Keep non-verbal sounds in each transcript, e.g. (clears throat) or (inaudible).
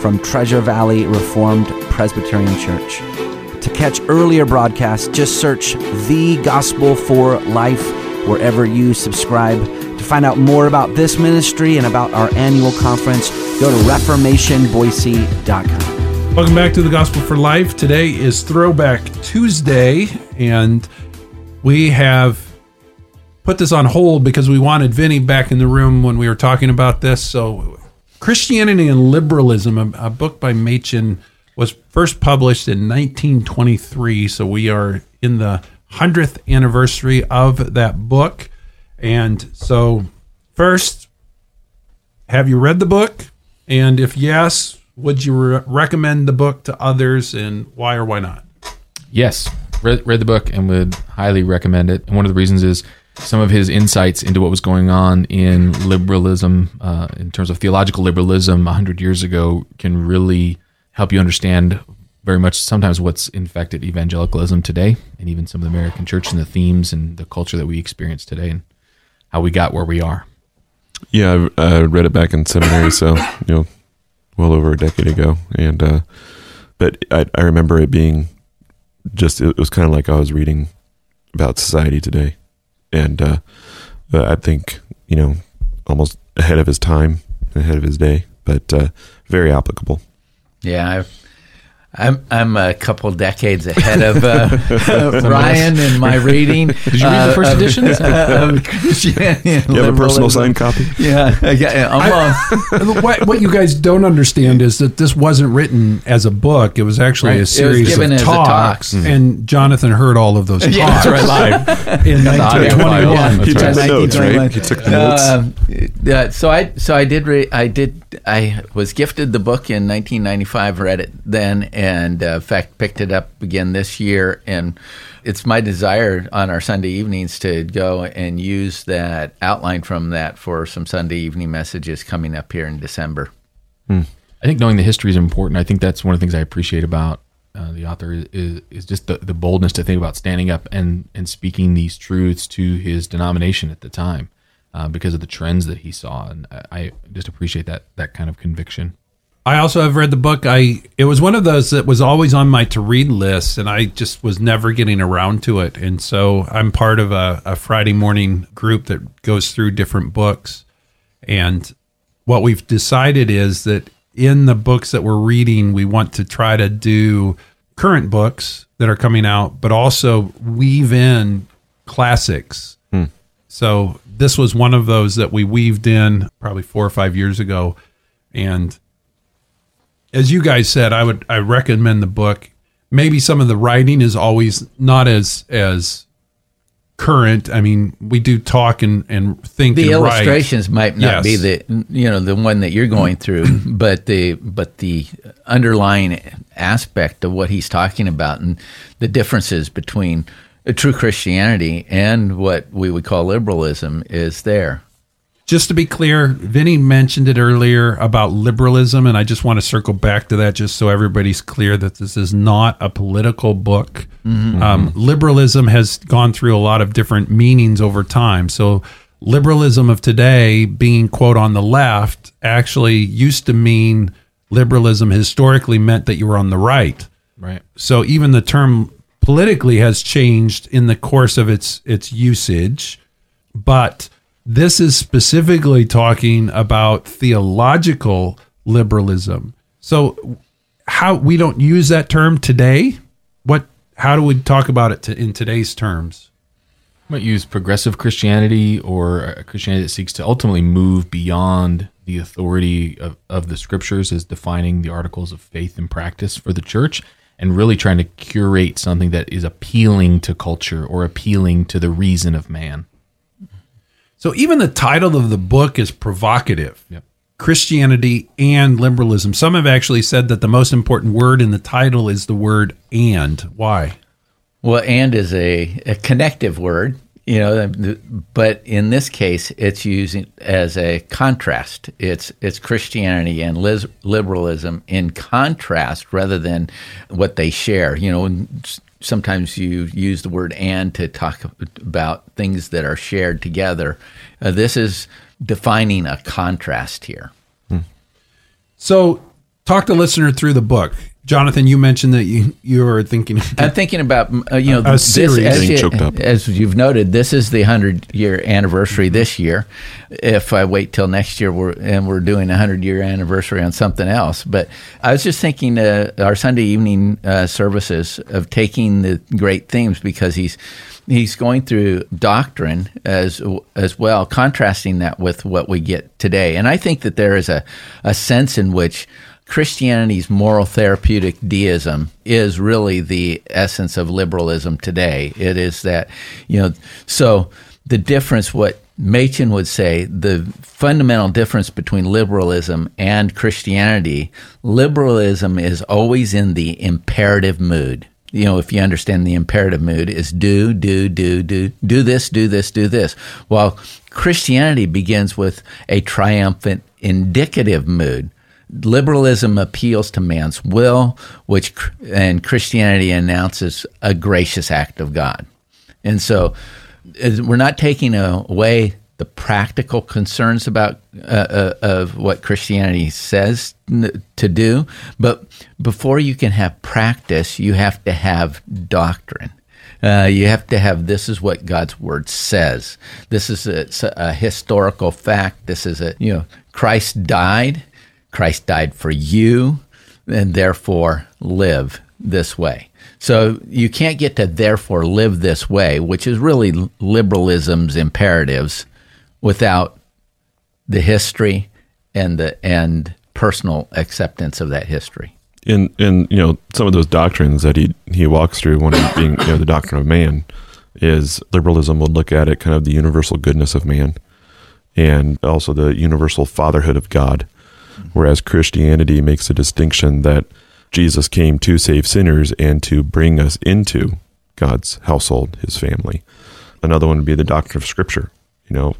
from Treasure Valley Reformed Presbyterian Church. To catch earlier broadcasts, just search The Gospel for Life wherever you subscribe. To find out more about this ministry and about our annual conference, go to reformationboise.com. Welcome back to the Gospel for Life. Today is Throwback Tuesday, and we have put this on hold because we wanted Vinny back in the room when we were talking about this. So, Christianity and Liberalism, a, a book by Machen, was first published in 1923. So, we are in the 100th anniversary of that book. And so, first, have you read the book? And if yes, would you re- recommend the book to others and why or why not? Yes, read, read the book and would highly recommend it. And one of the reasons is some of his insights into what was going on in liberalism, uh, in terms of theological liberalism 100 years ago, can really help you understand very much sometimes what's infected evangelicalism today, and even some of the American church and the themes and the culture that we experience today, and how we got where we are. Yeah, I, I read it back in seminary, so you know, well over a decade ago, and uh, but I, I remember it being just it was kind of like I was reading about society today, and uh, I think you know almost ahead of his time, ahead of his day, but uh, very applicable. Yeah, I've, I'm I'm a couple decades ahead of uh, (laughs) Ryan in my reading. (laughs) Did you read the first edition? of (laughs) Christianity You have a personal signed copy? Yeah, yeah, almost. what, what you guys don't understand is that this wasn't written as a book. It was actually Right. a It was series given of as a talks, talks. and Jonathan heard all of those talks Yeah, that's live in the 1921. That's He right. took the notes, right? He took the notes. um, yeah, so I so I did re- I did I was gifted the book in 1995. Read it then, and uh, in fact picked it up again this year. And it's my desire on our Sunday evenings to go and use that outline from that for some Sunday evening messages coming up here in December. I think knowing the history is important. I think that's one of the things I appreciate about uh, the author is, is, is just the, the boldness to think about standing up and, and speaking these truths to his denomination at the time uh, because of the trends that he saw. And I, I just appreciate that that kind of conviction. I also have read the book. I it was one of those that was always on my to read list, and I just was never getting around to it. And so I'm part of a, a Friday morning group that goes through different books. And what we've decided is that in the books that we're reading, we want to try to do current books that are coming out, but also weave in classics. Hmm. So this was one of those that we weaved in probably four or five years ago, and as you guys said, I would I recommend the book. Maybe some of the writing is always not as as current. I mean, we do talk and and think. The and write. illustrations might not be the you know the one that you're going through, (clears throat) but the but the underlying aspect of what he's talking about and the differences between a true Christianity and what we would call liberalism is there. Just to be clear, Vinny mentioned it earlier about liberalism, and I just want to circle back to that just so everybody's clear that this is not a political book. Um, liberalism has gone through a lot of different meanings over time. So, liberalism of today, being quote on the left, actually used to mean liberalism historically meant that you were on the right. Right. So even the term politically has changed in the course of its its usage, but this is specifically talking about theological liberalism. So how we don't use that term today? What how do we talk about it to, in today's terms? might use progressive Christianity or a Christianity that seeks to ultimately move beyond the authority of, of the scriptures as defining the articles of faith and practice for the church and really trying to curate something that is appealing to culture or appealing to the reason of man. So even the title of the book is provocative. Yep. Christianity and liberalism. Some have actually said that the most important word in the title is the word and. Why? Well, and is a, a connective word, you know, but in this case, it's using as a contrast. It's it's Christianity and lis- liberalism in contrast rather than what they share. You know, sometimes you use the word and to talk about things that are shared together. Uh, this is defining a contrast here. So, talk the listener through the book. Jonathan, you mentioned that you you were thinking. (laughs) I'm thinking about uh, you know A this series. as, Getting you, choked up. as you've noted. This is the hundred year anniversary this year. If I wait till next year, we're and we're doing a hundred year anniversary on something else. But I was just thinking uh, our Sunday evening uh, services of taking the great themes because he's he's going through doctrine as as well, contrasting that with what we get today. And I think that there is a a sense in which Christianity's moral therapeutic deism is really the essence of liberalism today. It is that, you know, so the difference, what Machen would say, the fundamental difference between liberalism and Christianity, liberalism is always in the imperative mood. You know, if you understand the imperative mood, is do, do, do, do, do this, do this, do this. While Christianity begins with a triumphant indicative mood liberalism appeals to man's will, which and Christianity announces a gracious act of God. And so we're not taking away the practical concerns about uh, uh, of what Christianity says to do, but before you can have practice, you have to have doctrine. Uh, you have to have this is what God's word says. This is a, a historical fact. This is a you know Christ died. Christ died for you, and therefore live this way. So you can't get to therefore live this way, which is really liberalism's imperatives, without the history and the and personal acceptance of that history. in in you know some of those doctrines that he he walks through one being you know the doctrine of man is liberalism would look at it kind of the universal goodness of man and also the universal fatherhood of God whereas Christianity makes a distinction that Jesus came to save sinners and to bring us into God's household his family. Another one would be the doctrine of scripture. You know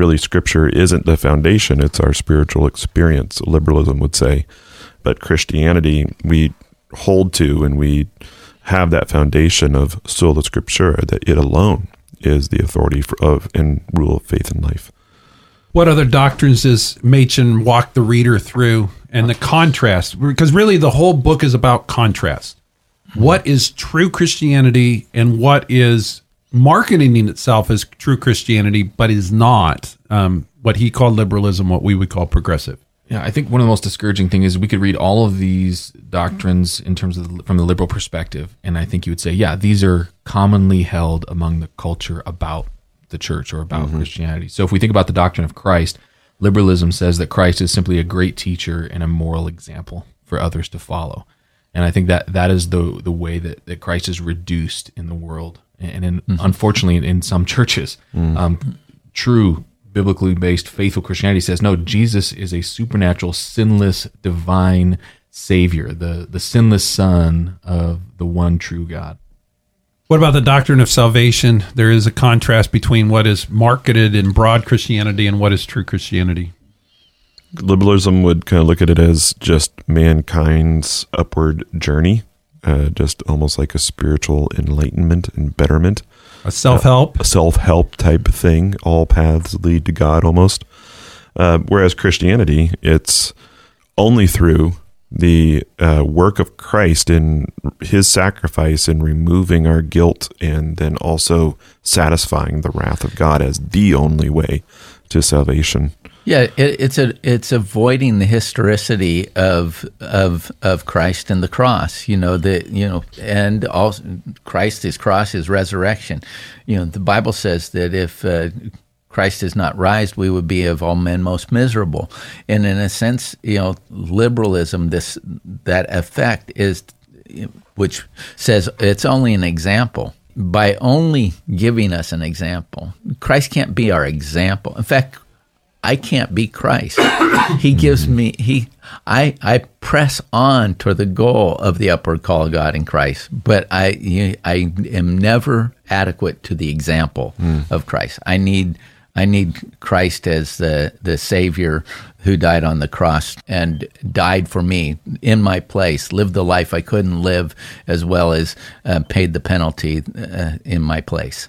really scripture isn't the foundation it's our spiritual experience liberalism would say. But christianity we hold to and we have that foundation of sola scriptura that it alone is the authority for, of and rule of faith and life What other doctrines does Machen walk the reader through and the contrast? Because really the whole book is about contrast. What is true Christianity and what is marketing itself as true Christianity, but is not um, what he called liberalism, what we would call progressive? Yeah, I think one of the most discouraging things is we could read all of these doctrines in terms of the, from the liberal perspective, and I think you would say, yeah, these are commonly held among the culture about the church or about mm-hmm. Christianity. So if we think about the doctrine of Christ, liberalism says that Christ is simply a great teacher and a moral example for others to follow, and I think that that is the the way that, that Christ is reduced in the world, and in, mm-hmm. unfortunately in, in some churches, mm. um, true biblically based faithful Christianity says no, Jesus is a supernatural, sinless, divine Savior, the the sinless Son of the one true God. What about the doctrine of salvation? There is a contrast between what is marketed in broad Christianity and what is true Christianity. liberalism would kind of look at it as just mankind's upward journey uh, just almost like a spiritual enlightenment and betterment A self help. a self-help type thing all paths lead to god almost uh, whereas christianity it's only through the uh, work of christ in his sacrifice in removing our guilt and then also satisfying the wrath of god as the only way to salvation Yeah, it, it's a it's avoiding the historicity of of of Christ and the cross. You know the you know and also Christ, His cross, His resurrection. You know the Bible says that if uh, Christ is not raised, we would be of all men most miserable. And in a sense, you know, liberalism, this that effect is, which says it's only an example. By only giving us an example, Christ can't be our example. In fact, I can't be Christ. (coughs) he gives me he I I press on toward the goal of the upward call of God in Christ, but I I am never adequate to the example hmm. of Christ. I need I need Christ as the the Savior who died on the cross and died for me in my place, lived the life I couldn't live, as well as uh, paid the penalty uh, in my place.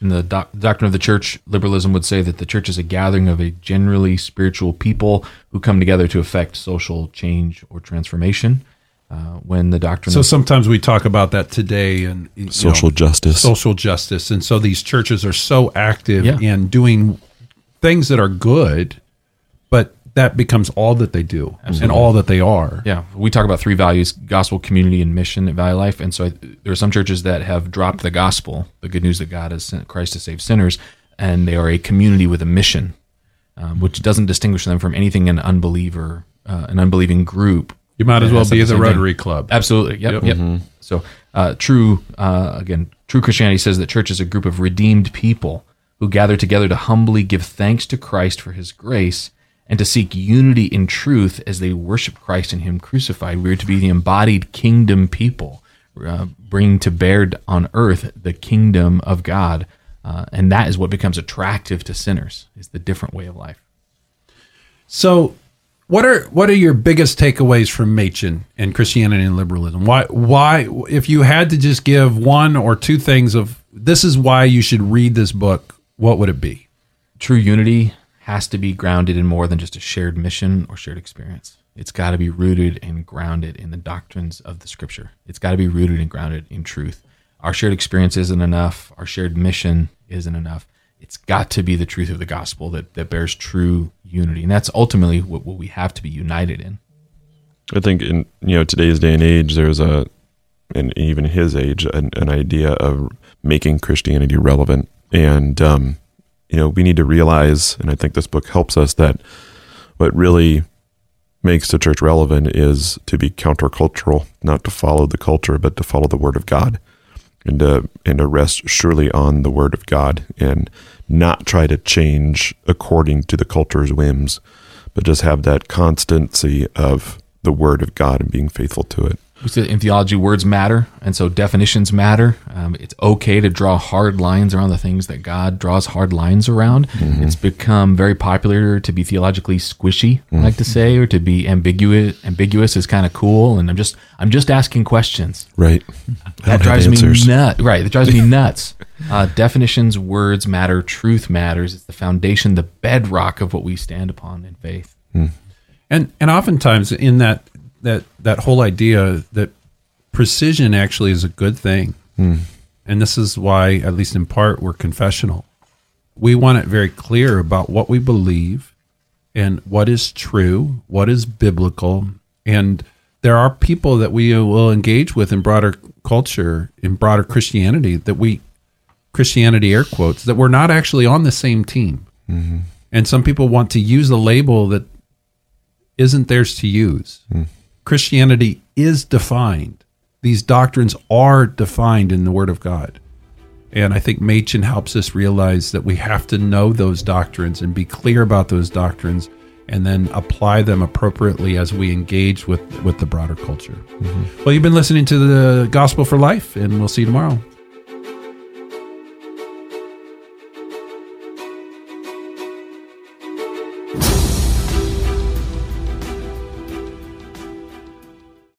In the doc- doctrine of the church, liberalism would say that the church is a gathering of a generally spiritual people who come together to effect social change or transformation. Uh, when the doctrine So of sometimes we talk about that today and you know, Social justice. social justice, and so these churches are so active Yeah. in doing things that are good, but that becomes all that they do and all that they are. Yeah, we talk about three values: gospel, community, and mission at Valley Life. And so I, there are some churches that have dropped the gospel, the good news that God has sent Christ to save sinners, and they are a community with a mission, um, which doesn't distinguish them from anything an unbeliever, uh, an unbelieving group. You might as well be the the same thing. Rotary Club. Absolutely. Yep. Yep. Yep. So, uh, true, uh, again, true Christianity says that church is a group of redeemed people who gather together to humbly give thanks to Christ for his grace and to seek unity in truth as they worship Christ and him crucified. We are to be the embodied kingdom people, uh, bringing to bear on earth the kingdom of God. Uh, and that is what becomes attractive to sinners, is the different way of life. So, what are what are your biggest takeaways from Machen and Christianity and liberalism? Why why if you had to just give one or two things of this is why you should read this book, what would it be? true unity has to be grounded in more than just a shared mission or shared experience. It's got to be rooted and grounded in the doctrines of the scripture. It's got to be rooted and grounded in truth. Our shared experience isn't enough. Our shared mission isn't enough. It's got to be the truth of the gospel that, that bears true unity. And that's ultimately what, what we have to be united in. I think in you know today's day and age, there's a, and even his age, an, an idea of making Christianity relevant, and um, you know we need to realize, and I think this book helps us that what really makes the church relevant is to be countercultural, not to follow the culture, but to follow the Word of God, and to and to rest surely on the Word of God, and not try to change according to the culture's whims, but just have that constancy of the Word of God and being faithful to it. We said in theology, words matter, and so definitions matter. Um, it's okay to draw hard lines around the things that God draws hard lines around. It's become very popular to be theologically squishy, I like to say, or to be ambiguous. Ambiguous is kind of cool, and I'm just I'm just asking questions. Right. That drives me nuts. Right, that drives me (laughs) nuts. Uh, definitions, words matter. Truth matters. It's the foundation, the bedrock of what we stand upon in faith. And and oftentimes in that that that whole idea that precision actually is a good thing. Hmm. And this is why, at least in part, we're confessional. We want it very clear about what we believe and what is true, what is biblical. And there are people that we will engage with in broader culture, in broader Christianity, that we, Christianity air quotes, that we're not actually on the same team. Mm-hmm. And some people want to use a label that isn't theirs to use. Hmm. Christianity is defined. These doctrines are defined in the Word of God. And I think Machen helps us realize that we have to know those doctrines and be clear about those doctrines and then apply them appropriately as we engage with, with the broader culture. Mm-hmm. Well, you've been listening to the Gospel for Life, and we'll see you tomorrow.